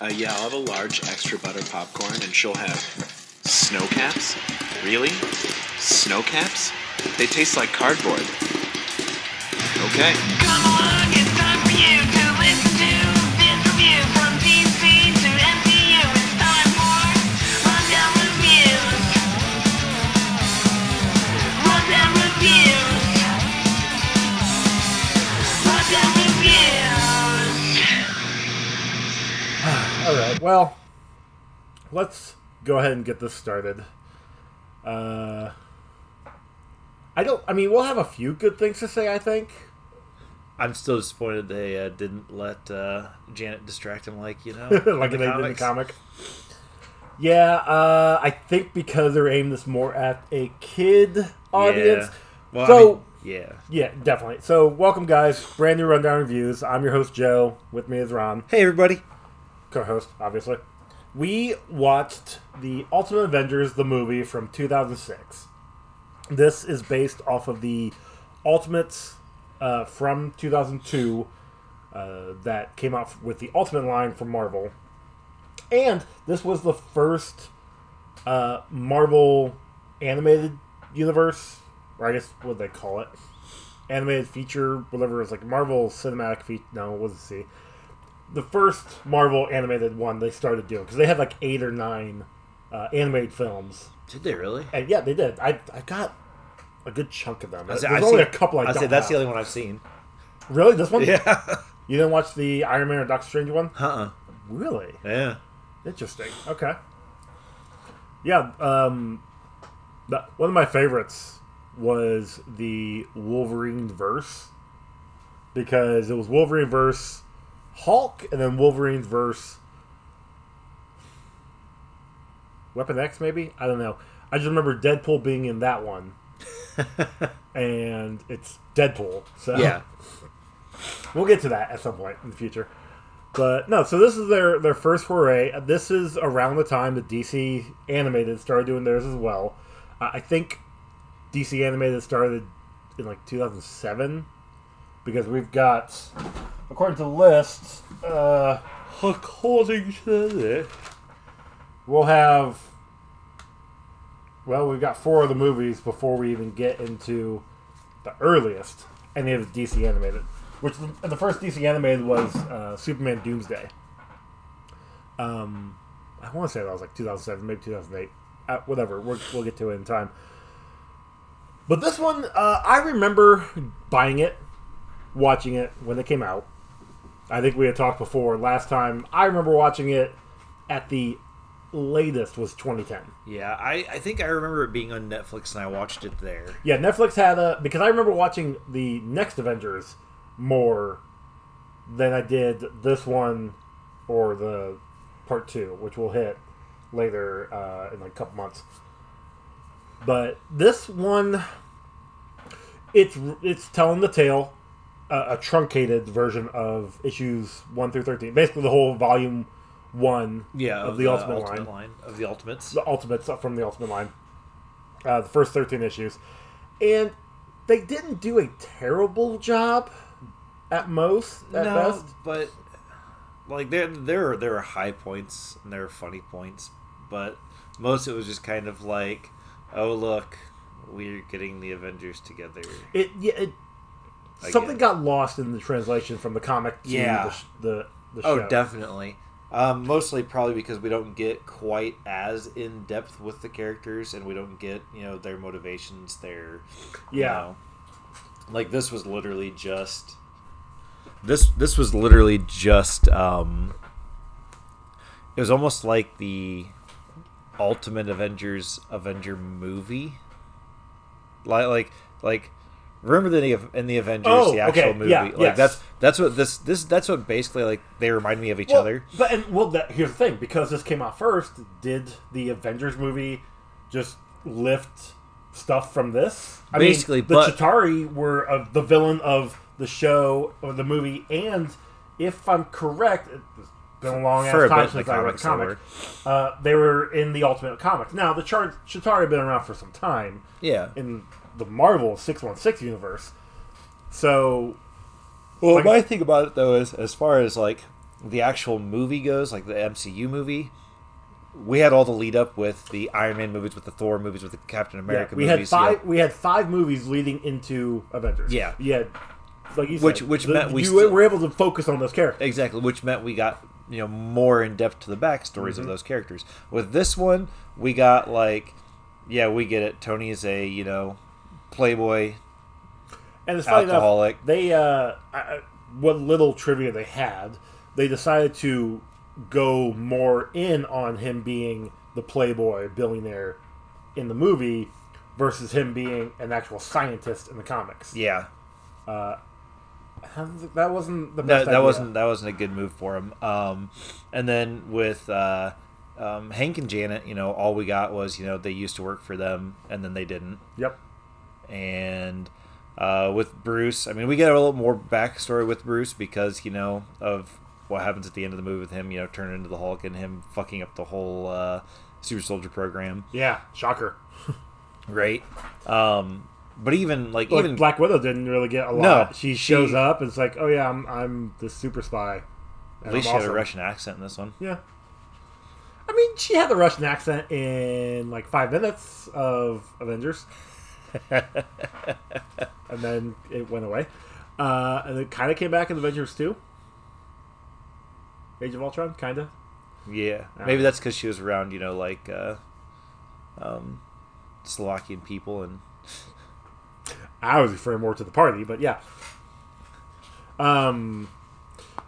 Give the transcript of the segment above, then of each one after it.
Uh, yeah, I'll have a large extra butter popcorn, and she'll have Sno-Caps. Really? Sno-Caps? They taste like cardboard. Okay. Come along, it's time for you to listen to this review Well, let's go ahead and get this started. Uh, I don't. I mean, we'll have a few good things to say. I think. I'm still disappointed they uh, didn't let uh, Janet distract him like you know, like in they the did in the comic. Yeah, uh, I think because they're aimed this more at a kid audience. Yeah. Well, So- I mean, yeah. Yeah, definitely. So, welcome, guys. Brand new rundown reviews. I'm your host Joe. With me is Ron, Hey everybody. Co-host, obviously. We watched the Ultimate Avengers, the movie from 2006. This is based off of the Ultimates uh, from 2002 uh, that came out with the Ultimate line from Marvel, and this was the first uh, Marvel animated universe, or I guess what they call it, animated feature, whatever it's like Marvel Cinematic Feature. No, it see? The first Marvel animated one they started doing because they had like eight or nine uh, animated films, Did they really? and yeah, they did. I I got a good chunk of them. I There's say, only see- a couple I, I say that's the only one I've seen. Really, this one? Yeah. You didn't watch the Iron Man or Doctor Strange one? uh-uh. Really? Yeah. Interesting. Okay. Yeah. Um, the, one of my favorites was the Wolverine verse because it was Wolverine verse Hulk and then Wolverine's verse Weapon X, maybe I don't know. I just remember Deadpool being in that one, and it's Deadpool. So Yeah. We'll get to that at some point in the future. But no, so this is their their first foray. This is around the time that DC Animated started doing theirs as well. Uh, I think DC Animated started in like 2007 because we've got, according to the list, uh, According to this. we'll have. Well, we've got four of the movies before we even get into the earliest any of the DC animated. Which the, the first DC animated was uh, Superman Doomsday. Um, I want to say that was like 2007, maybe 2008. Uh, whatever, we'll, we'll get to it in time. But this one, uh, I remember buying it, watching it when it came out. I think we had talked before. Last time I remember watching it at the latest was 2010. Yeah, I, I think I remember it being on Netflix and I watched it there. Yeah, Netflix had a because I remember watching the next Avengers more than I did this one or the part two, which we'll hit later uh, in like a couple months. But this one, it's it's telling the tale, uh, a truncated version of issues one through thirteen, basically the whole volume one Yeah, of, the, Ultimate, line of the Ultimates. the Ultimates from the Ultimate line. Uh, the first 13 issues. And they didn't do a terrible job at most, at no, best. but like there there are there are high points and there are funny points, but most of it was just kind of like, oh look, we're getting the Avengers together. It, yeah, it, I something get got lost in the translation from the comic to Yeah. the, sh- the, the Oh, show. definitely. Um, mostly probably because we don't get quite as in depth with the characters, and we don't get you know their motivations. Their you Yeah. know, like this was literally just this. This was literally just. Um, it was almost like the Ultimate Avengers Avenger movie. Like like like. Remember the in the Avengers, Oh, the actual okay, movie. yeah, like yes. that's that's what this this that's what basically like they remind me of each Well, other. But and well, that, here's the thing: because this came out first, did the Avengers movie just lift stuff from this? I Basically, mean, the but- Chitauri were uh, the villain of the show or the movie, and if I'm correct, it's been a long ass time since I read the comic. they Uh, they were in the Ultimate Comics. Now, the Char- Chitauri have been around for some time Yeah. in the Marvel six one six universe. So Well, Like- my thing about it though is, as far as like the actual movie goes, like the MCU movie, we had all the lead up with the Iron Man movies, with the Thor movies, with the Captain Yeah, America we had movies. know. five. We had five movies leading into Avengers. Yeah. had, like you said, Which- which the- meant we were able to focus on those characters. Exactly, which meant we got you know more in depth to the backstories Mm-hmm. of those characters. With this one, we got like, yeah, we get it. Tony is a you know playboy. And it's funny Alcoholic. enough, they uh, I- what little trivia they had, they decided to go more in on him being the playboy billionaire in the movie versus him being an actual scientist in the comics. Yeah, it- that wasn't the that, best that idea. wasn't that wasn't a good move for him. Um, and then with uh, um, Hank and Janet, you know, all we got was you know they used to work for them, and then they didn't. Yep. And uh, with Bruce, I mean, we get a little more backstory with Bruce because you know of what happens at the end of the movie with him, you know, turning into the Hulk and him fucking up the whole uh, Super Soldier program, Yeah. Shocker. right? Um, but even like even Black Widow didn't really get a lot. she, she- shows up. and It's like, oh yeah, I'm I'm the super spy. at least I'm she had a. Russian accent in this one. Yeah. I mean, she had the Russian accent in like five minutes of Avengers, and then it went away. Uh, and it kind of came back in Avengers 2. Age of Ultron, kind of. Yeah, Ah. maybe that's because she was around, you know, like uh, um, Sokovian people and I was referring more to the party, but yeah. Um,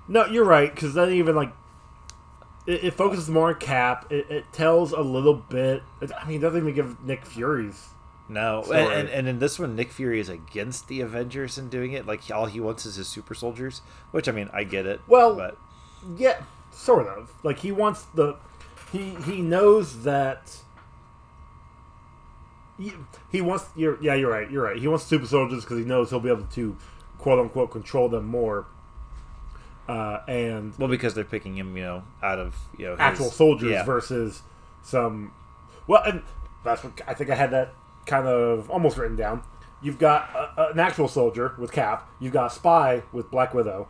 no, you're right because then even like it, it focuses more on Cap. It, it tells a little bit. It, I mean, it doesn't even give Nick Fury's. No, and, and, and in this one, Nick Fury is against the Avengers in doing it. Like all he wants is his super soldiers, which I mean, I get it. Well, but Yeah, sort of. Like he wants the he he knows that he, he wants you're yeah you're right you're right he wants super soldiers because he knows he'll be able to quote unquote control them more uh, and well, because they're picking him, you know, out of you know his- actual soldiers yeah. versus some well and that's what I think I had that kind of almost written down. You've got a, a- an actual soldier with Cap. You've got a spy with Black Widow.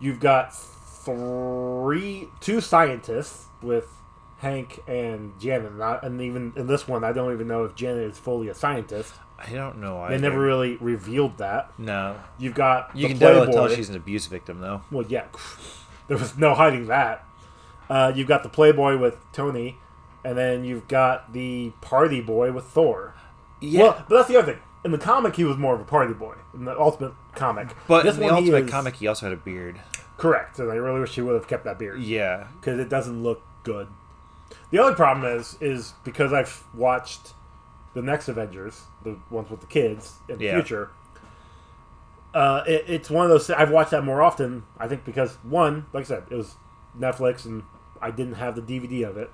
You've got three, two scientists with Hank and Janet. Not, and even in this one, I don't even know if Janet is fully a scientist. I don't know. They never really revealed that. No, You've got you the can Playboy. definitely tell she's an abuse victim, though. Well, yeah, there was no hiding that. Uh, you've got the Playboy with Tony, and then you've got the Party Boy with Thor. Yeah, Well, but that's the other thing. In the comic, he was more of a party boy. In the Ultimate comic, but this in the one he Ultimate is- comic, he also had a beard. correct, and I really wish he would have kept that beard Yeah, because it doesn't look good. The only problem is, is because I've watched the next Avengers, the ones with the kids in the Yeah. future. Uh, it, it's one of those. I've watched that more often. I think because one, like I said, it was Netflix, and I didn't have the DVD of it,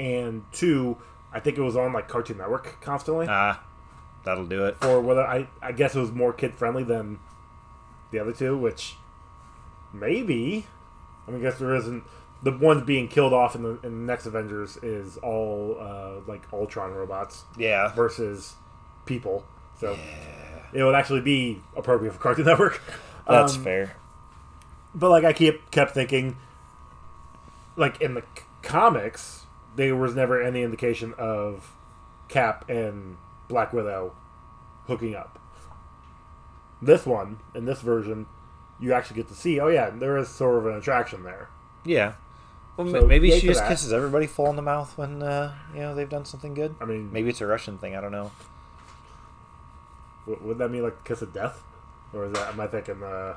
and two, I think it was on like Cartoon Network constantly. ah, that'll do it. or whether I I guess it was more kid friendly than the other two, which maybe. I mean, I guess there isn't. The ones being killed off in the, in the next Avengers is all uh, like Ultron robots Yeah, versus people. So it would actually be appropriate for Cartoon Network. that's Um, fair. But like I keep kept thinking, like in the c- comics, there was never any indication of Cap and Black Widow hooking up. This one, in this version, you actually get to see. Oh yeah, there is sort of an attraction there. Yeah. Well, So, maybe she just that. kisses everybody full in the mouth when uh, you know they've done something good. I mean, Maybe it's a Russian thing. I don't know. would that mean like kiss of death, or is that am I thinking? Uh,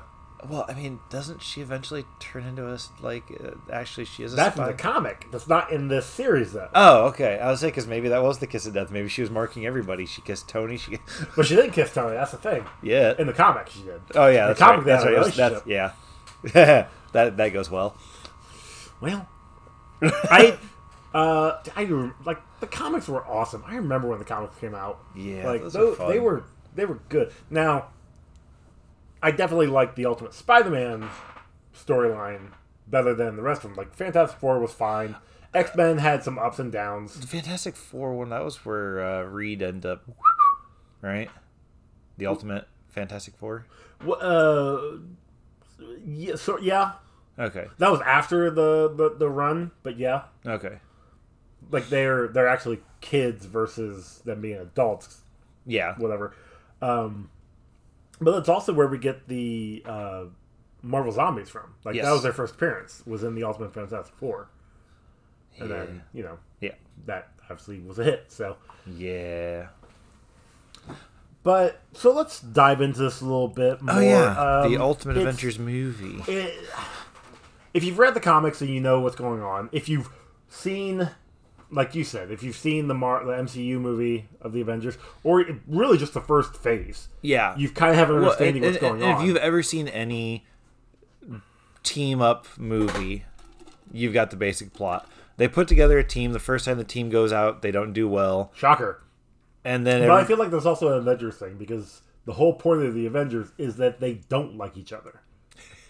Well, I mean, doesn't she eventually turn into a like? Uh, actually, she is a that's spy. in the comic. That's not in this series though. Oh, okay. I was saying because maybe that was the kiss of death. Maybe she was marking everybody. She kissed Tony. She, But she didn't kiss Tony. That's the thing. yeah. In the comic, she did. Oh yeah, in the comic, right. That's right. Was- that's- yeah. that that goes well. Well, I, uh, I like the comics were awesome. I remember when the comics came out. Yeah, like those those, are they were they were good. Now, I definitely like the Ultimate Spider-Man storyline better than the rest of them. Like Fantastic Four was fine. X Men had some ups and downs. The Fantastic Four one. That was where uh, Reed ended up, right? The Ultimate Fantastic Four. Wh- Uh, yeah, so yeah, Okay. That was after the, the, the run, but yeah, Okay. like they're they're actually kids versus them being adults, Yeah. whatever. Um, but it's also where we get the uh, Marvel Zombies from. Like Yes. that was their first appearance was in the Ultimate Fantastic Four, and Yeah. then you know Yeah. that obviously was a hit. So, Yeah. but so let's dive into this a little bit more. Oh yeah. the Um, Ultimate Adventures movie. it, if you've read the comics and you know what's going on, if you've seen, like you said, if you've seen the Mar- the MCU movie of the Avengers, or really just the first phase, Yeah. you've kind of have an Well, understanding and- what's going and- and on. If you've ever seen any team up movie, you've got the basic plot. They put together a team. The first time the team goes out, they don't do well, Shocker. and then But I feel like there's also an Avengers thing because the whole point of the Avengers is that they don't like each other.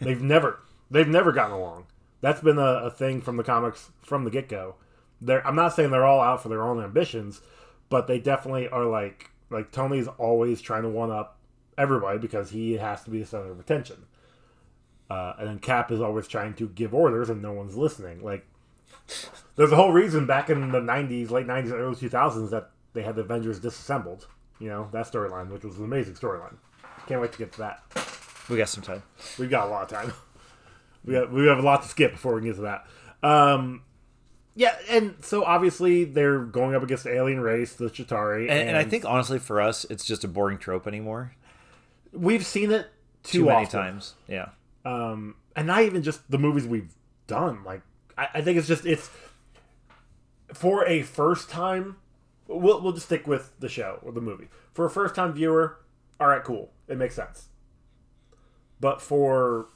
They've never they've never gotten along. That's been a, a thing from the comics from the get go. They're I'm not saying they're all out for their own ambitions, but they definitely are like like Tony's always trying to one up everybody because he has to be the center of attention. Uh, and then Cap is always trying to give orders and no one's listening. Like there's a whole reason back in the 90s, late 90s, early 2000s that they had the Avengers disassembled. You know, that storyline, which was an amazing storyline. Can't wait to get to that. we got some time. We've got a lot of time. We got we have a lot to skip before we get to that. Um, yeah, and so obviously they're going up against the alien race, the Chitauri, And, and I think honestly, for us, it's just a boring trope anymore. we've seen it too, Too many often. times. Yeah. um, and not even just the movies we've done. Like, I, I think it's just it's for a first time. We'll we'll just stick with the show or the movie for a first time viewer. All right, cool, it makes sense. But for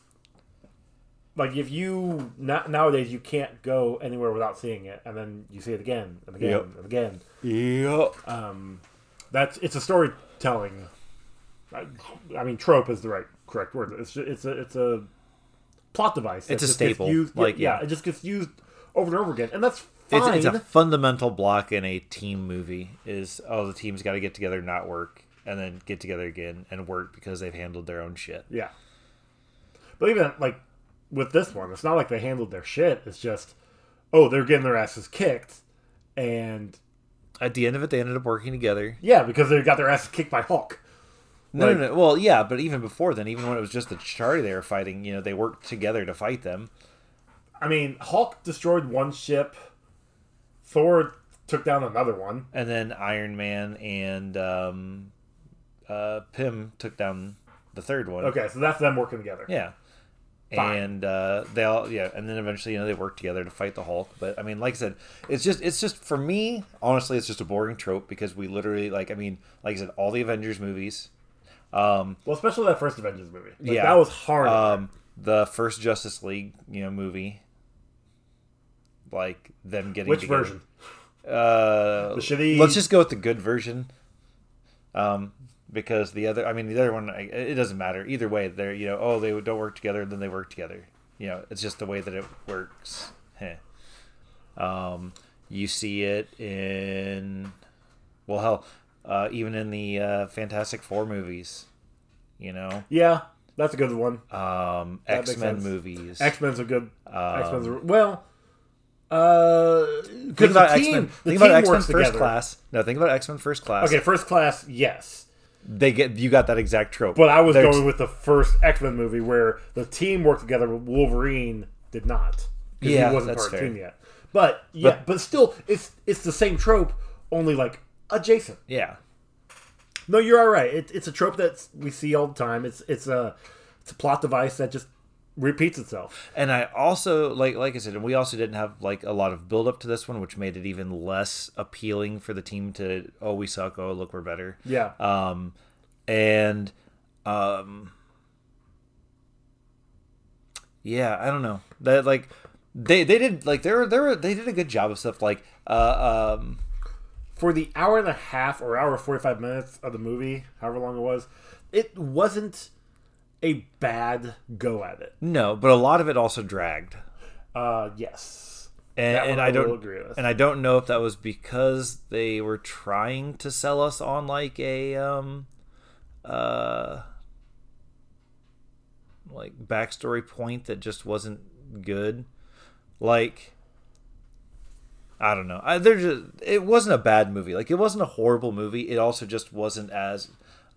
like if you na- nowadays you can't go anywhere without seeing it, and then you see it again and again Yep. and again. Yep. Um, that's it's a storytelling. I, I mean, trope is the right correct word. It's ju- it's a it's a plot device. It's a staple, Used, like, yeah, yeah. it just gets used over and over again, and that's It's, fine. it's a fundamental block in a team movie. Is oh the team's got to get together, not work, and then get together again and work because they've handled their own shit. yeah, but even like with this one, it's not like they handled their shit. It's just oh they're getting their asses kicked, and At the end of it, they ended up working together. yeah, because they got their asses kicked by Hulk. No, Like- no, no. Well, yeah, but even before then, even when it was just the Chitauri they were fighting, you know, they worked together to fight them. I mean, Hulk destroyed one ship. Thor took down another one. And then Iron Man and um, uh, Pym took down the third one. Okay, so that's them working together. Yeah. Fine. And uh, they all yeah, and then eventually you know they work together to fight the Hulk. But I mean, like I said, it's just it's just for me honestly, it's just a boring trope because we literally like I mean, like I said, all the Avengers movies, um, Well, especially that first Avengers movie. Like, Yeah. that was hard. um, the first Justice League you know movie, like them getting Which together. version? Uh, The shitty- Let's just go with the good version. Um, because the other, I mean, the other one, it doesn't matter either way. They're you know, oh, they don't work together, then they work together. You know, it's just the way that it works. Heh. Um, you see it in, well, hell, uh, even in the uh, Fantastic Four movies. You know, Yeah, that's a good one. um, X Men movies. X Men's a good. Um, X Men's well. Uh, Think about X Men. Think about X Men First. Class. No, think about X Men First Class. Okay, first class, yes, they get you got that exact trope. but I was They're- going with the first X Men movie where the team worked together. but Wolverine did not. Yeah, he wasn't part of the team yet. But yeah, But- but, still, it's it's the same trope, only like adjacent. yeah. No, you're all right. It, it's a trope that we see all the time. It's it's a it's a plot device that just repeats itself. And I also like like I said, and we also didn't have like a lot of build up to this one, which made it even less appealing for the team to oh we suck, oh look we're better. Yeah. Um and um yeah, I don't know. That like they they did like they were they were they did a good job of stuff like uh um for the hour and a half or hour 45 minutes of the movie, however long it was, it wasn't a bad go at it. no, but a lot of it also dragged. Uh, yes. and, and I I don't agree with. and I don't know if that was because they were trying to sell us on like a um uh like backstory point that just wasn't good. Like, I don't know. I, there's just, it wasn't a bad movie. Like, it wasn't a horrible movie. It also just wasn't as,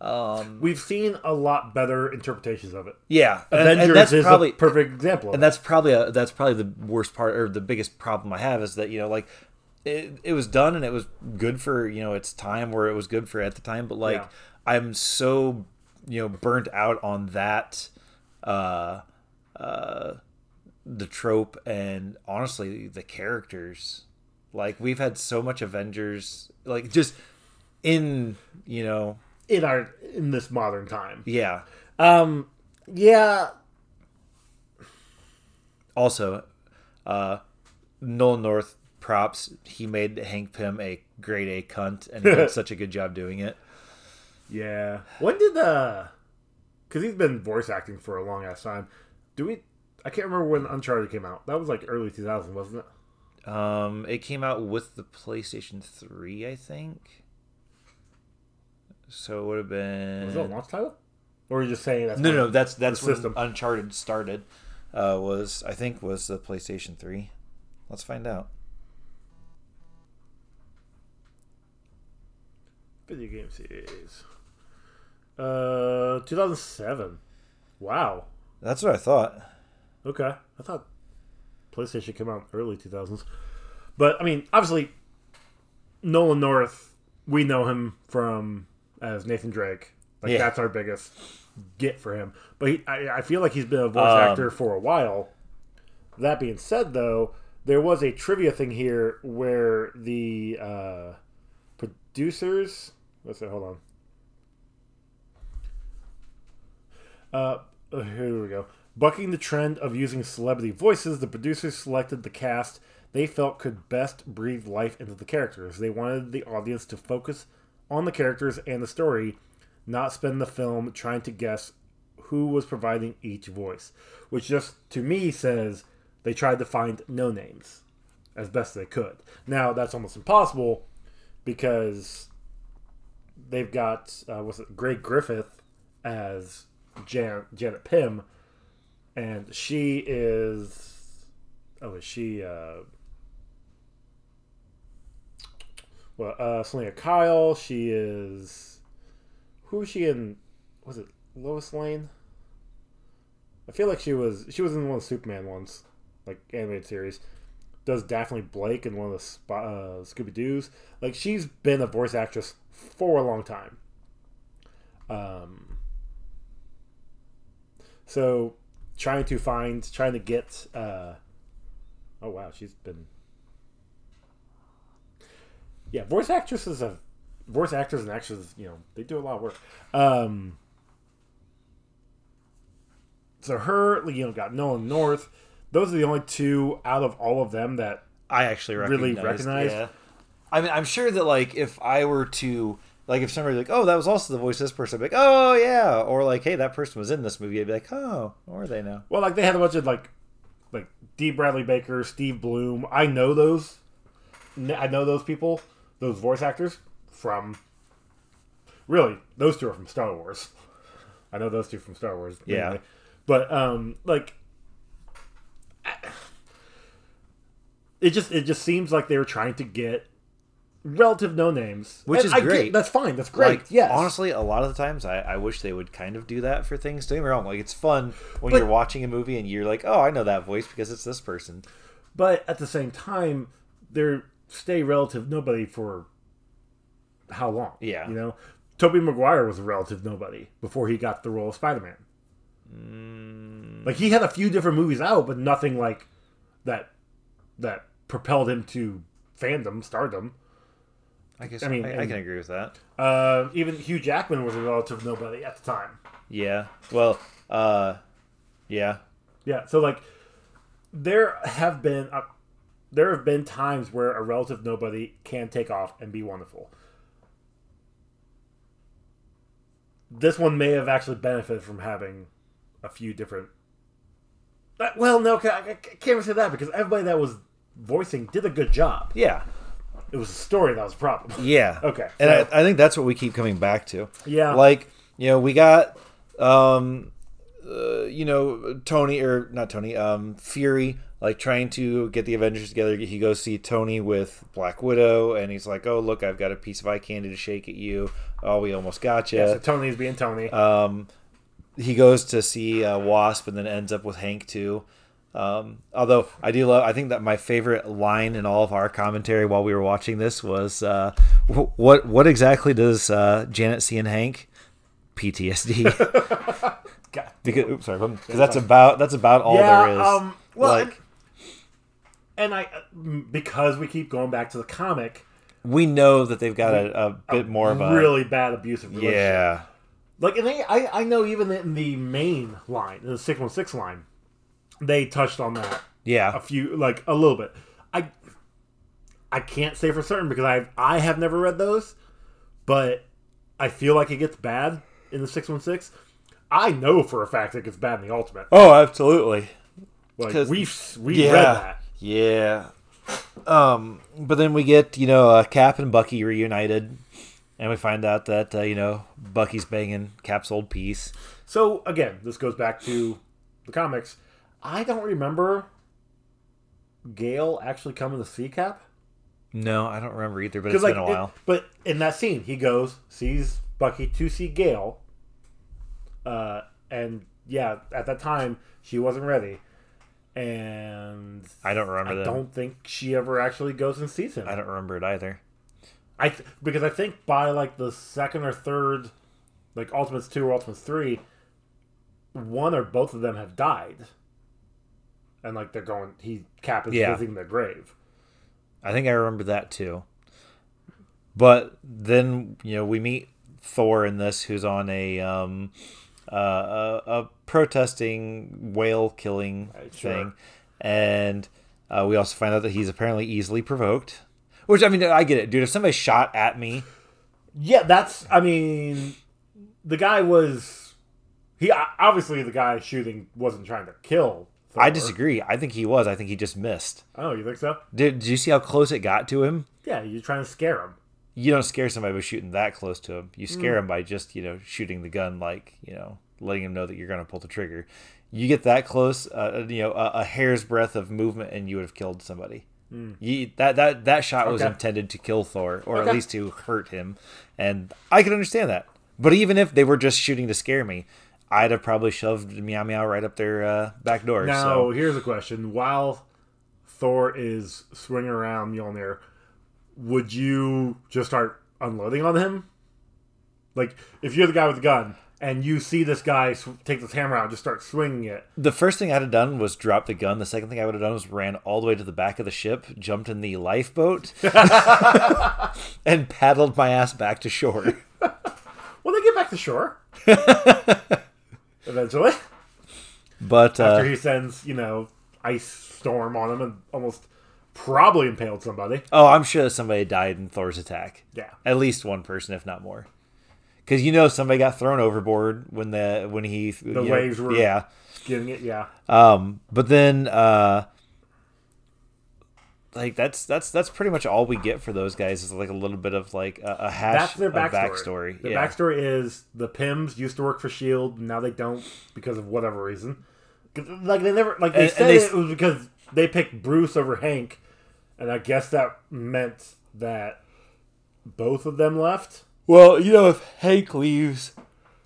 um, We've seen a lot better interpretations of it. yeah. Avengers and that's is probably a perfect example. Of and that's probably a, that's probably the worst part or the biggest problem I have is that you know like it, it was done and it was good for you know its time where it was good for at the time but like Yeah. I'm so you know burnt out on that uh uh the trope and honestly the characters like we've had so much Avengers like just in you know in our in this modern time. yeah Um, yeah, Also, uh, Nolan North props. He made Hank Pym a grade A cunt, and he did such a good job doing it. yeah. When did the Because he's been voice acting for a long ass time. Do we? I can't remember when Uncharted came out. That was like early 2000, wasn't it? Um, it came out with the PlayStation Three, I think. So it would have been Was it a launch title? Or are you just saying that's no, no, that's that's when system. Uncharted started. Uh, was I think was the PlayStation Three. Let's find out. video game series? Uh, 2007. Wow. That's what I thought. Okay, I thought PlayStation came out early 2000s, but I mean, obviously, Nolan North, we know him from as Nathan Drake. Like Yeah. that's our biggest get for him. But he, I, I feel like he's been a voice Um, actor for a while. That being said, though, there was a trivia thing here where the uh, producers. Let's say, hold on. Uh, uh, here we go. Bucking the trend of using celebrity voices, the producers selected the cast they felt could best breathe life into the characters. They wanted the audience to focus on the characters and the story, not spend the film trying to guess who was providing each voice. Which just to me says they tried to find no names as best they could. Now that's almost impossible because they've got uh, what's it, Grey Griffin as Jan- Janet Pym, and she is oh is she uh well uh Selina Kyle she is who is she in was it Lois Lane I feel like she was she was in one of the Superman ones like animated series does Daphne Blake in one of the uh, Scooby Doo's like she's been a voice actress for a long time um so trying to find, trying to get. Uh, oh wow, she's been. Yeah, voice actresses have, voice actors and actresses, you know, they do a lot of work. Um, so her, you know, got Nolan North. Those are the only two out of all of them that I actually Really recognized? Yeah. I mean, I'm sure that like if I were to like if somebody like, oh, that was also the voice of this person, I'd be like, oh yeah, or like, hey, that person was in this movie. I'd be like, oh, or are they now? Well, like they had a bunch of like, like D. Bradley Baker, Steve Blum. I know those. I know those people, those voice actors from. Really, those two are from Star Wars. I know those two from Star Wars. Yeah. mainly. but um, like, it just it just seems like they were trying to get relative no names, Which And is I get- great. that's fine. That's great. Like, yes, Honestly, a lot of the times I, I wish they would kind of do that for things. Don't get me wrong. Like it's fun when But- you're watching a movie and you're like, oh, I know that voice because it's this person. But at the same time, they're stay relative nobody for how long? Yeah. You know? Tobey Maguire was a relative nobody before he got the role of Spider Man. Mm. Like he had a few different movies out, but nothing like that that propelled him to fandom, stardom. I guess I I, mean, I, and- can agree with that. Uh, even Hugh Jackman was a relative nobody at the time. Yeah. Well, uh, yeah. Yeah, so like there have been uh, there have been times where a relative nobody can take off and be wonderful. This one may have actually benefited from having a few different. Uh, well, no, I can't even say that because everybody that was voicing did a good job. Yeah. It was the story that was a problem. Yeah. Okay, And so- I, I think that's what we keep coming back to. Yeah. Like, you know, we got um uh, you know, Tony or not Tony, um, Fury, like trying to get the Avengers together. He goes see Tony with Black Widow, and he's like, "Oh, look, I've got a piece of eye candy to shake at you. Oh, we almost got you." Yeah, so Tony's being Tony. Um, he goes to see uh, Wasp and then ends up with Hank too. Um, although I do love, I think that my favorite line in all of our commentary while we were watching this was, uh, "What what exactly does uh, Janet see in Hank? PTSD." God. because oops, sorry, because that's about that's about all yeah, there is. um, well, like and, and I because we keep going back to the comic, we know that they've got a, a bit more of a really bad abusive relationship. yeah. Like, and they, I, I know even in the main line, in the six one six line, they touched on that Yeah, a few, like a little bit. I, I can't say for certain because I, I have never read those, but I feel like it gets bad in the six one six. I know for a fact it gets bad in the Ultimate. oh, absolutely. Like we've we yeah, read that. Yeah. Um, but then we get you know uh, Cap and Bucky reunited, and we find out that uh, you know Bucky's banging Cap's old piece. So again, this goes back to the comics. I don't remember Gail actually coming to see Cap. No, I don't remember either, but it's like, been a it- while. but in that scene, he goes, sees Bucky to see Gail, uh, and yeah, at that time she wasn't ready, and I don't remember that I that. don't think she ever actually goes and sees him. I don't remember it either. I th- because I think by like the second or third, like Ultimates two or Ultimates three, one or both of them have died, and like they're going, he Cap is Yeah. visiting their grave. I think I remember that too. But then you know we meet Thor in this, who's on a um, uh, a, a protesting whale killing Right, sure. thing, and uh, we also find out that he's apparently easily provoked. Which I mean, I get it, dude. If somebody shot at me, Yeah, that's. I mean, the guy was. He obviously the guy shooting wasn't trying to kill. Thor. I disagree. I think he was. I think he just missed. Oh, you think so? Did, did you see how close it got to him? Yeah, you're trying to scare him. You don't scare somebody by shooting that close to him. You scare Mm. him by just you know shooting the gun, like you know, letting him know that you're going to pull the trigger. You get that close, uh, you know, a, a hair's breadth of movement, and you would have killed somebody. You, that that that shot was Mm. Intended to kill Thor, or Okay. at least to hurt him, and I can understand that. But even if they were just shooting to scare me, I'd have probably shoved meow meow right up their uh, back door. Now, so here's a question: While Thor is swinging around Mjolnir, would you just start unloading on him? Like, if you're the guy with the gun and you see this guy sw- take this hammer out and just start swinging it, The first thing I'd have done was drop the gun. The second thing I would have done was ran all the way to the back of the ship, jumped in the lifeboat, and paddled my ass back to shore. well, they get back to shore eventually. But After uh, he sends, you know, ice storm on him and almost probably impaled somebody. oh, I'm sure that somebody died in Thor's attack. Yeah. At least one person, if not more. Because you know somebody got thrown overboard when the when he the waves were- yeah. Getting it, yeah. Um, but then uh, like that's that's that's pretty much all we get for those guys is like a little bit of like a, a hash That's their of backstory. backstory. Their yeah. backstory is the Pyms used to work for Shield, now they don't because of whatever reason. Like they never, like they And- and said they- it was because they picked Bruce over Hank, and I guess that meant that both of them left. Well, you know, if Hank leaves,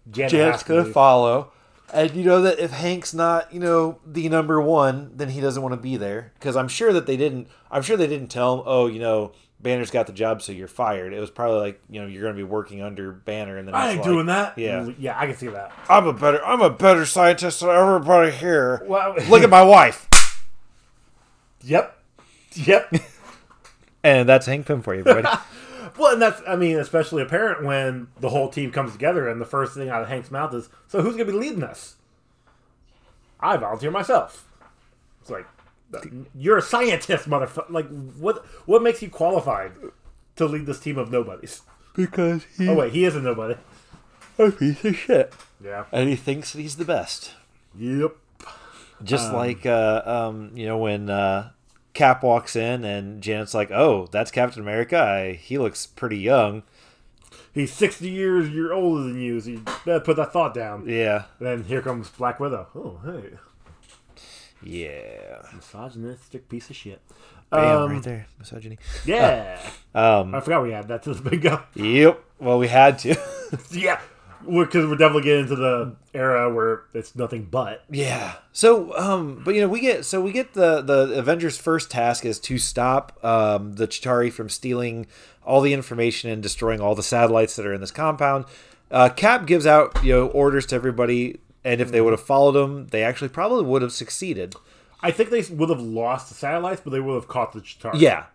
Janet Janet's has to gonna follow. And you know that if Hank's not, you know, the number one, then he doesn't want to be there. Because I'm sure that they didn't. I'm sure they didn't tell him, oh, you know, Banner's got the job, so you're fired. It was probably like, you know, you're going to be working under Banner, and then I ain't like, doing that. Yeah, mm, yeah, I can see that. I'm a better, I'm a better scientist than everybody here. Well, Look at my wife, Yep, yep. and that's Hank Pym for you, everybody. well, and that's, I mean, especially apparent when the whole team comes together, and the first thing out of Hank's mouth is, "So who's gonna be leading us?" I volunteer myself. It's like, you're a scientist, motherfucker. Like, what? What makes you qualified to lead this team of nobodies? because he's Oh wait, he is a nobody. a piece of shit, Yeah. and he thinks that he's the best. Yep. Just like uh, um, you know when uh, Cap walks in and Janet's like, "Oh, that's Captain America. I, he looks pretty young." he's sixty years year older than you, so you better put that thought down. Yeah. Then here comes Black Widow. Oh, hey, Yeah. misogynistic piece of shit. Bam, Um, right there. Misogyny. Yeah, Um, I forgot we had that to the bingo. yep. Well, we had to. yeah, because we're definitely getting into the era where it's nothing but. Yeah. So, um, but you know, we get so we get the the Avengers' first task is to stop um, the Chitauri from stealing all the information and destroying all the satellites that are in this compound. Uh, Cap gives out you know orders to everybody, and if they would have followed him, they actually probably would have succeeded. I think they would have lost the satellites, but they would have caught the Chitauri. Yeah.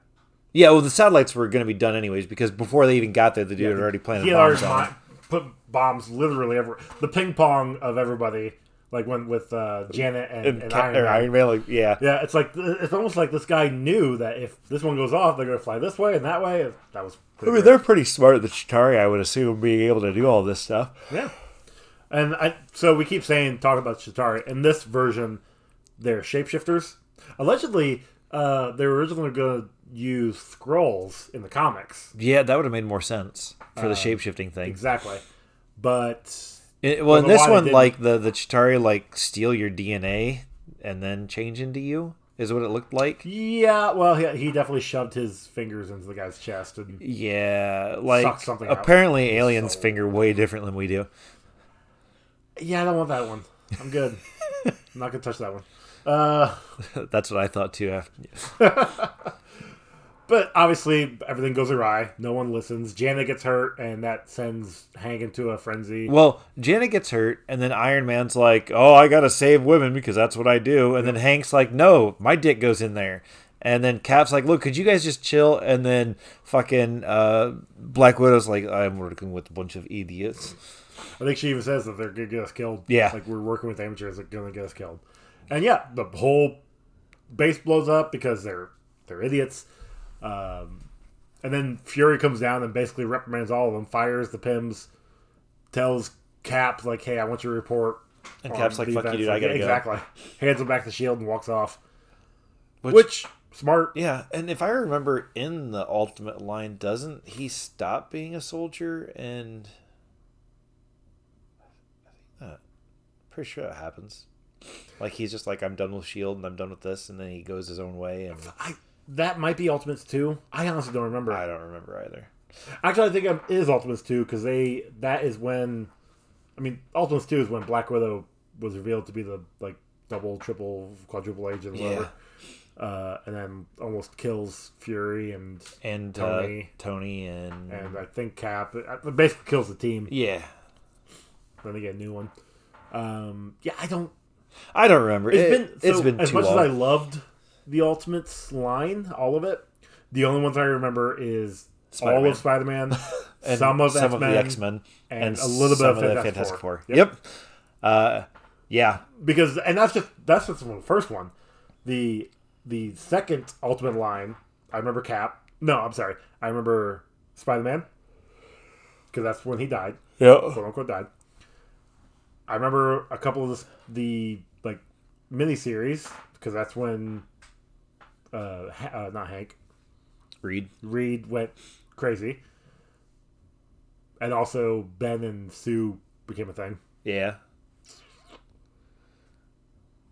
Yeah, well, the satellites were going to be done anyways because before they even got there, the dude had already He had bombs already on put bombs literally everywhere. The ping pong of everybody, like when with uh, Janet and, And and Iron, Man. Iron Man, like, yeah. Yeah, it's like it's almost like this guy knew that if this one goes off, they're gonna fly this way and that way. That was I mean, they're pretty smart, the Chitauri, I would assume, being able to do all this stuff. yeah. And I so we keep saying talk about Chitauri. In this version, they're shapeshifters. Allegedly, uh, they were originally going to use Skrulls in the comics. Yeah, that would have made more sense for Uh, the shapeshifting thing. Exactly, but It, well, in this one, like the the Chitauri like steal your DNA and then change into you is what it looked like. yeah, well, he, he definitely shoved his fingers into the guy's chest and Yeah, like Sucked something apparently aliens So- finger way different than we do. yeah, I don't want that one. I'm good. I'm not gonna touch that one. Uh, That's what I thought too. After But obviously, everything goes awry. No one listens. Janet gets hurt, and that sends Hank into a frenzy. well, Janet gets hurt, and then Iron Man's like, "Oh, I gotta save women because that's what I do," and then Hank's like, "No, my dick goes in there." And then Cap's like, "Look, could you guys just chill?" And then fucking uh, Black Widow's like, "I'm working with a bunch of idiots." I think she even says that they're gonna get us killed. Yeah. like we're working with amateurs. They're gonna get us killed. And yeah, the whole base blows up because they're they're idiots. Um, and then Fury comes down and basically reprimands all of them, fires the Pyms, tells Cap like, "Hey, I want you to report." And Cap's like, the "Fuck you, events." dude, I gotta go. exactly. Hands him back the shield and walks off. Which- Which smart. Yeah, and if I remember in the Ultimate line, doesn't he stop being a soldier? And I think that, pretty sure that happens. Like he's just like, I'm done with Shield and I'm done with this, and then he goes his own way. And I that might be Ultimates two. I honestly don't remember. I don't remember either. Actually, I think it is Ultimates two because they that is when, I mean, Ultimates two is when Black Widow was revealed to be the like double, triple, quadruple agent, Yeah. whatever. Uh, and then almost kills Fury and And Tony. uh, Tony and, and I think Cap. Basically kills the team. yeah, Then they get a new one. Um, yeah, I don't. I don't remember. It's It- been so, it's been as too much long. as I loved the Ultimates line, all of it. The only ones I remember is all Spider-Man. of Spider Man, some of some X of the X Men and a little bit of the Fantastic Fantastic Four. Four. Yep. Yep. Uh, yeah, because and that's just that's just the first one. The the second Ultimate line, I remember Cap. No, I'm sorry, I remember Spider Man because that's when he died, yeah. quote unquote died. I remember a couple of the, the like miniseries because that's when uh, Ha- uh not Hank Reed. Reed went crazy, and also Ben and Sue became a thing. Yeah.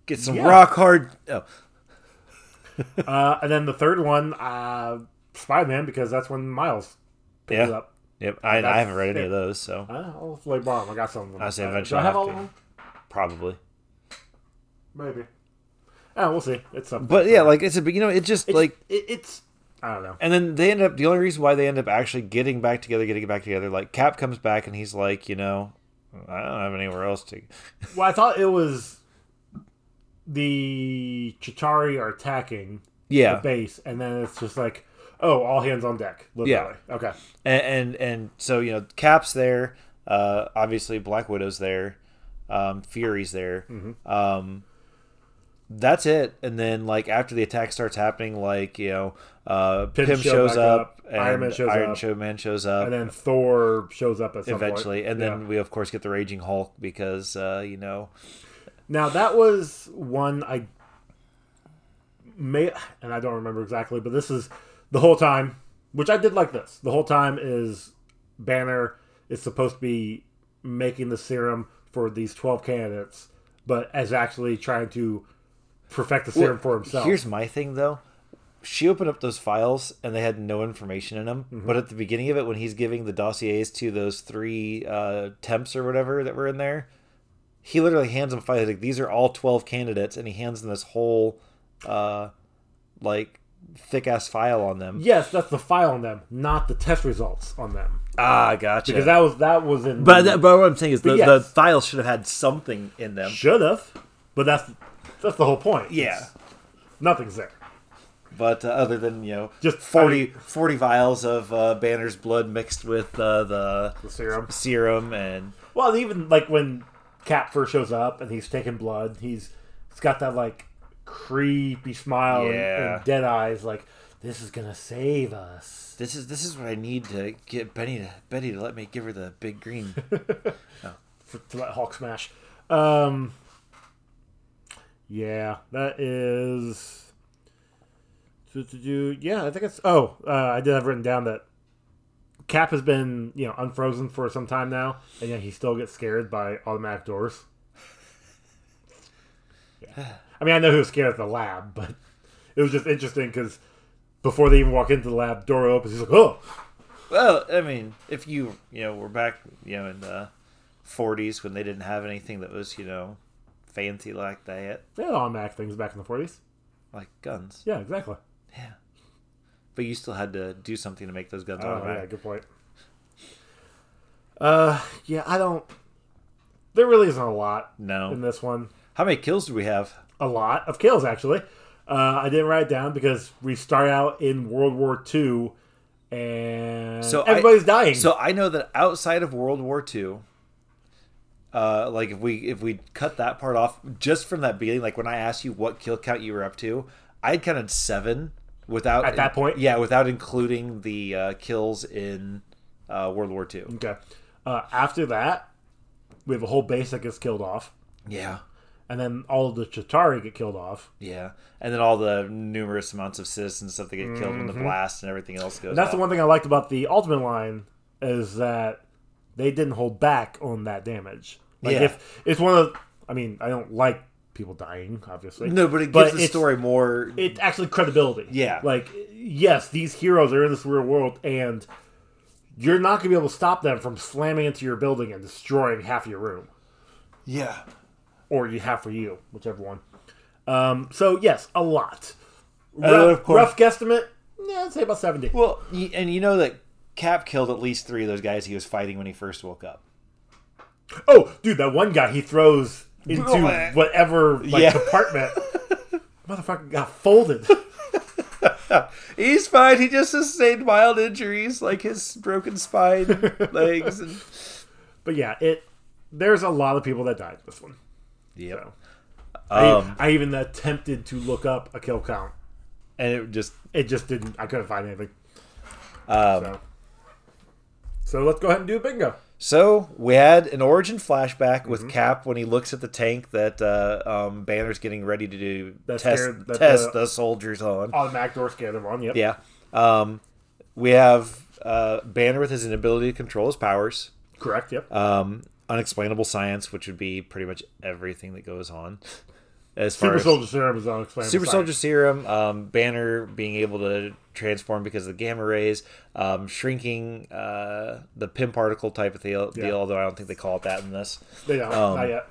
Get some Yeah. rock hard. Oh, Uh, and then the third one, uh, Spider Man, because that's when Miles picked it yeah. up. Yep. I, I haven't read any it. of those, so I'll play bomb. I got some of them. I say Uh, eventually Do I have I'll all of them? probably. Maybe. Oh, we'll see. It's something. But yeah, like it's but you know, it just it's, like, it, it's. I don't know. and then they end up. The only reason why they end up actually getting back together, getting back together, like Cap comes back and he's like, you know, I don't have anywhere else to. Well, I thought it was the Chitauri are attacking yeah. the Yeah, base, and then it's just like, oh, all hands on deck. Literally. Okay. and, and and so you know, Cap's there. Uh, obviously, Black Widow's there. Um, Fury's there. Mm-hmm. Um, that's it. And then like after the attack starts happening, like you know, uh, Pym Pym, shows up, up, and Iron Man shows Iron up, shows up. And then Thor shows up at some eventually, point. and then Yeah. we of course get the Raging Hulk because uh, you know Now that was one I may, and I don't remember exactly, but this is the whole time, which I did like this. The whole time is Banner is supposed to be making the serum for these 12 candidates, but as actually trying to perfect the serum for himself. Here's my thing though. She opened up those files and they had no information in them. Mm-hmm. But at the beginning of it, when he's giving the dossiers to those three uh, temps or whatever that were in there, he literally hands them files like these are all twelve candidates, and he hands them this whole uh, like thick ass file on them. yes, that's the file on them, not the test results on them. Ah, gotcha. Because that was that was in but, that, but what I'm saying is the, But the yes. files should have had something in them. should have, but that's that's the whole point. Yeah. It's- nothing's there. But uh, other than you know, Just 40, 40 vials of uh, Banner's blood mixed with uh, the The serum. serum and Well, even like when Cap first shows up and he's taking blood, he's he's got that like creepy smile and- Yeah. and, dead eyes, like this is gonna save us. This is this is what I need to get Benny to Betty to let me give her the big green. for, to let Hulk smash. Um, yeah, that is. Yeah, I think it's. Oh, uh, I did have written down that Cap has been, you know, unfrozen for some time now, and yet he still gets scared by automatic doors. Yeah. I mean, I know he was scared at the lab, but it was just interesting because before they even walk into the lab, door opens. He's like, "Oh, well, I mean, if you you know we're back you know in the forties when they didn't have anything that was you know fancy like that, they had automatic things back in the '40s." like guns. Yeah, exactly. Yeah, but you still had to do something to make those guns Oh, yeah, good point. Uh, yeah, I don't. There really isn't a lot No. in this one. How many kills do we have? A lot of kills, actually. Uh, I didn't write it down because we start out in World War II, and So I- everybody's dying. So I know that outside of World War II, uh, like if we if we cut that part off just from that beginning, like when I asked you what kill count you were up to, I had counted seven without At that point? Yeah, without including the uh, kills in uh, World War II. okay. Uh, after that, we have a whole base that gets killed off, Yeah, and then all of the Chitauri get killed off. yeah, and then all the numerous amounts of citizens and stuff that get killed when the blast and everything else goes. And that's off. the one thing I liked about the Ultimate line is that they didn't hold back on that damage. Like Yeah. if it's one of, I mean, I don't like people dying, obviously. No, but it gives the story more. It actually credibility. Yeah. Like yes, these heroes are in this real world, and you're not gonna be able to stop them from slamming into your building and destroying half your room, yeah, or you half for you, whichever one. Um, so yes, a lot. Rough, rough guesstimate. Yeah, I'd say about seventy. Well, and you know that Cap killed at least three of those guys he was fighting when he first woke up. Oh, dude, that one guy he throws into Oh, whatever like Yeah. compartment. Motherfucker got folded. He's fine. He just sustained mild injuries, like his broken spine, legs, and But yeah, it. There's a lot of people that died this one. yep. So. I, Um, I even attempted to look up a kill count. and it just It just didn't. I couldn't find anything. um, So, so let's go ahead and do bingo. so we had an origin flashback Mm-hmm. with Cap when he looks at the tank that uh, um, Banner's getting ready to do That's test scared- that test the- the soldiers on. Automatic door scanner one. Yep. Yeah. Um, we have uh, Banner with his inability to control his powers. Correct. Yep. um, unexplainable science, which would be pretty much everything that goes on. As far Super as Soldier Serum is unexplainable. Super. Soldier Serum, um, Banner being able to transform because of the gamma rays, um, shrinking uh, the Pym particle type of deal, Yeah. deal, although I don't think they call it that in this. They don't. um, not yet.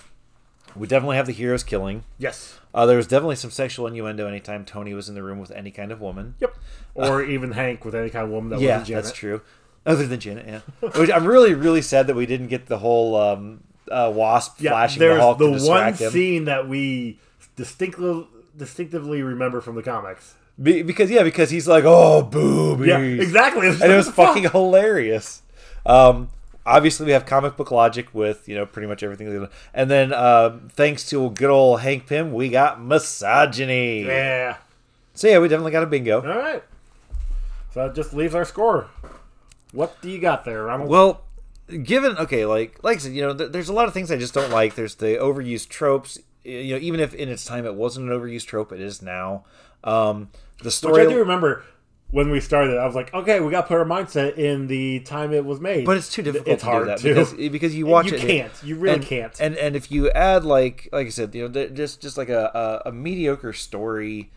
We definitely have the heroes killing. Yes. Uh, there was definitely some sexual innuendo anytime Tony was in the room with any kind of woman. Yep. Or even Hank with any kind of woman that yeah, wasn't Janet. that's true. Other than Janet, yeah. Which I'm really, really sad that we didn't get the whole um, uh, wasp Yeah. flashing the Hulk the to one distract him. scene that we distinctly distinctively remember from the comics. Be- because yeah, because he's like, oh, boobies. Yeah. Exactly. and it was fucking hilarious. Um, obviously, we have comic book logic with you know pretty much everything, and then um, thanks to good old Hank Pym, we got misogyny. Yeah. So yeah, we definitely got a bingo. All right. So that just leaves our score. What do you got there, Ronald? Well, given okay, like like I said, you know, th- there's a lot of things I just don't like. There's the overused tropes. You know, even if in its time it wasn't an overused trope, it is now. Um, the Which story. I do remember when we started. I was like, okay, we got to put our mindset in the time it was made. But it's too difficult It's to hard do that to. because because you watch You it. can't. You really and, can't. And and if you add like like I said, you know, just just like a a, a mediocre story.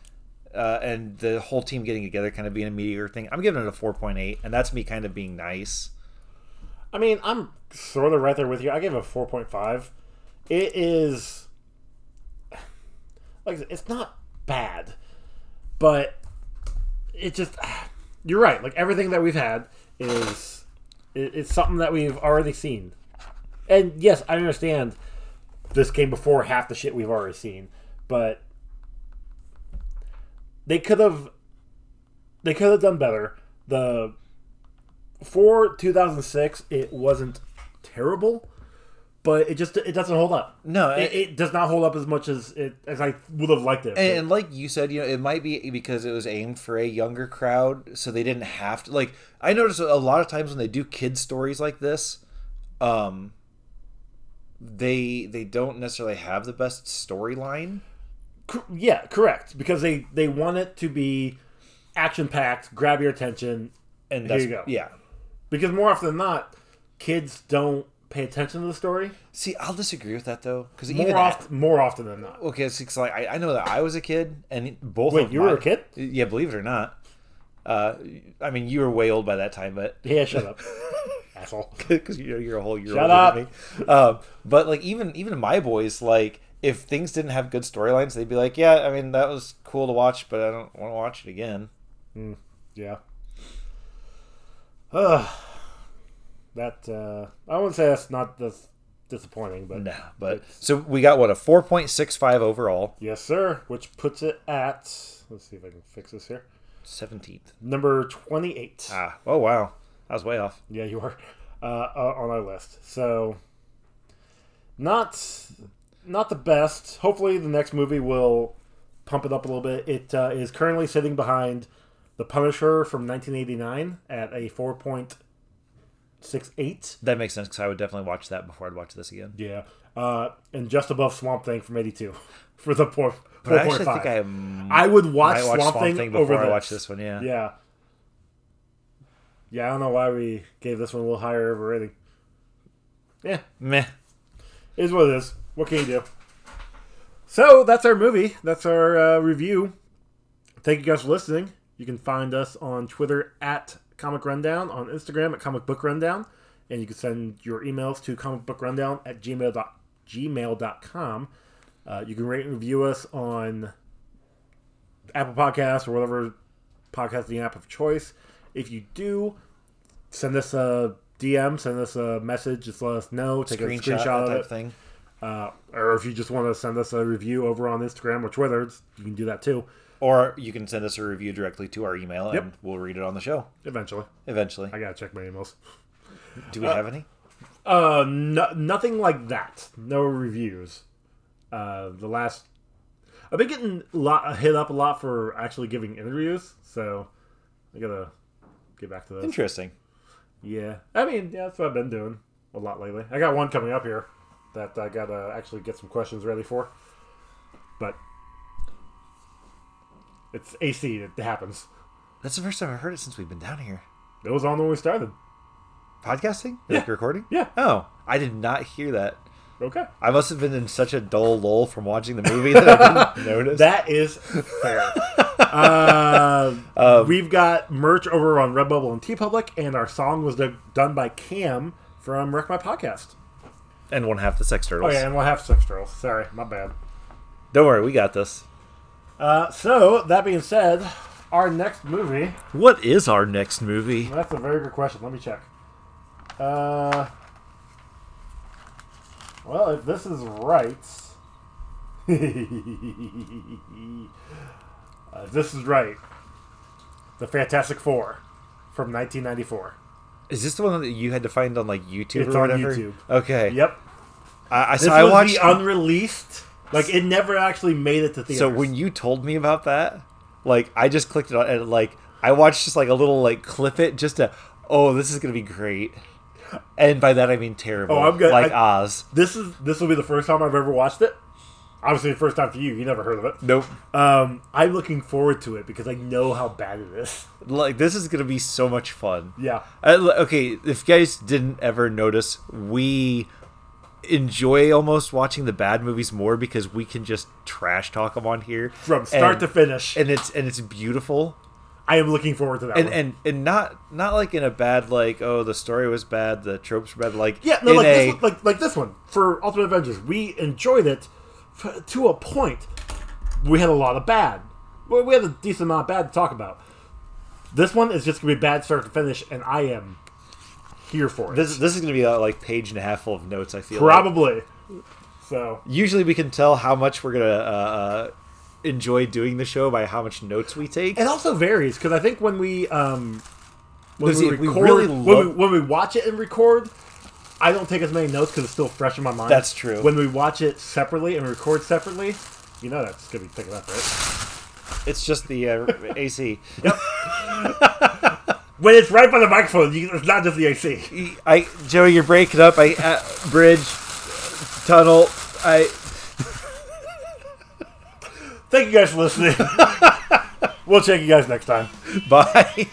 Uh, and the whole team getting together kind of being a mediocre thing. I'm giving it a 4.8, and that's me kind of being nice. I mean, I'm sort of right there with you. I gave it a 4.5. It is like said, it's not bad, but it just you're right. Like everything that we've had is it, it's something that we've already seen. And yes, I understand this came before half the shit we've already seen, but they could have they could have done better. The for 2006, it wasn't terrible, but it just it doesn't hold up. No, It, it does not hold up as much as it as I would have liked it. And, and like you said, you know, it might be because it was aimed for a younger crowd, so they didn't have to. Like, I notice a lot of times when they do kids stories like this, um, they they don't necessarily have the best storyline. Yeah, correct. Because they they want it to be action packed, grab your attention. And Here you go. yeah. Because more often than not, kids don't pay attention to the story. See, I'll disagree with that though, because More even often, more often than not. okay, it's 'cause, like I, I know that I was a kid, and both. Wait, you were a kid? Yeah, believe it or not. Uh, I mean, you were way old by that time, but Yeah, shut up, asshole. because you know you're a whole year Shut older up. than me. Um, but like even even my boys, like if things didn't have good storylines, they'd be like, "Yeah, I mean that was cool to watch, but I don't want to watch it again." Yeah. Ugh. that uh, I wouldn't say that's not this disappointing, but Nah, but so we got what a four point six five overall, yes, sir. Which puts it at let's see if I can fix this here. seventeenth. Number twenty-eight. Ah, oh wow, I was way off. Yeah, you are uh, uh, on our list. So not not the best. Hopefully, the next movie will pump it up a little bit. It uh, is currently sitting behind The Punisher from 1989 at a 4.68. That makes sense because I would definitely watch that before I'd watch this again. Yeah, uh, and just above Swamp Thing from '82 for the four But I actually point think I I would watch watch Swamp, Swamp Thing, Thing over before I watch this one. Yeah. Yeah, yeah. I don't know why we gave this one a little higher of a rating. Yeah, Meh. it is what it is. What can you do? So that's our movie. That's our uh, review. Thank you guys for listening. You can find us on Twitter at Comic Rundown, on Instagram at Comic Book Rundown, and you can send your emails to comicbookrundown at gmail dot, gmail.com. Uh, you can rate and review us on Apple Podcasts or whatever podcasting app of choice. If you do, send us a DM, send us a message, just let us know. Take Screenshot, a screenshot of type it. thing. Uh, or if you just want to send us a review over on Instagram or Twitter, you can do that too. Or you can send us a review directly to our email, and we'll read it on the show Eventually, eventually. I gotta check my emails. Do we have any? Uh, no, nothing like that. No reviews. Uh, the last, I've been getting a lot hit up a lot for actually giving interviews, so I gotta get back to those. Interesting. Yeah, I mean, yeah, that's what I've been doing a lot lately. I got one coming up here that I gotta actually get some questions ready for, but it's AC. It happens. That's the first time I've heard it since we've been down here. It was on when we started. Podcasting? Yeah. Like recording? Yeah. Oh, I did not hear that. Okay. I must have been in such a dull lull from watching the movie that I didn't notice. That is fair. uh, we've got merch over on Redbubble and TeePublic, and our song was done by Cam from Wreck My Podcast. and one half the Sex Turtles. Oh Turtles. yeah, and we'll have Six Girls. Sorry, my bad. Don't worry, we got this. Uh, so that being said, our next movie. What is our next movie? That's a very good question. Let me check. Uh, well, if this is right, uh, this is right. The Fantastic Four from 1994. Is this the one that you had to find on like YouTube It's or on whatever? YouTube. Okay. Yep. I, I This so I watched. the unreleased. Like it never actually made it to theaters. so when you told me about that, like I just clicked it on and like I watched just like a little like clip it just to oh this is gonna be great, and by that I mean terrible. Oh, I'm good. Like I- Oz. this is this will be the first time I've ever watched it. Obviously, the first time for you. You never heard of it. Nope. Um, I'm looking forward to it because I know how bad it is. Like this is gonna be so much fun. Yeah. I, okay, if you guys didn't ever notice, we enjoy almost watching the bad movies more because we can just trash talk them on here From start And- to finish. and it's and it's beautiful. I am looking forward to that and one. and and not not like in a bad like oh the story was bad the tropes were bad like yeah, no, like, a this one, like like this one for Ultimate Avengers, we enjoyed it f- to a point. We had a lot of bad. Well, we had a decent amount of bad to talk about. This one is just gonna be bad start to finish, and I am here for it. this this is gonna be a, like page and a half full of notes I feel like. Probably. So usually we can tell how much we're gonna uh, uh, enjoy doing the show by how much notes we take it also varies because I think when we um when we if we record really when, we, when we watch it and record, I don't take as many notes because it's still fresh in my mind. That's true. When we watch it separately and record separately, you know that's gonna be picking up, right? it's just the uh, AC When it's right by the microphone, you, it's not just the AC. I Joey you're breaking up I uh, bridge tunnel I Thank you guys for listening. we'll check you guys next time. bye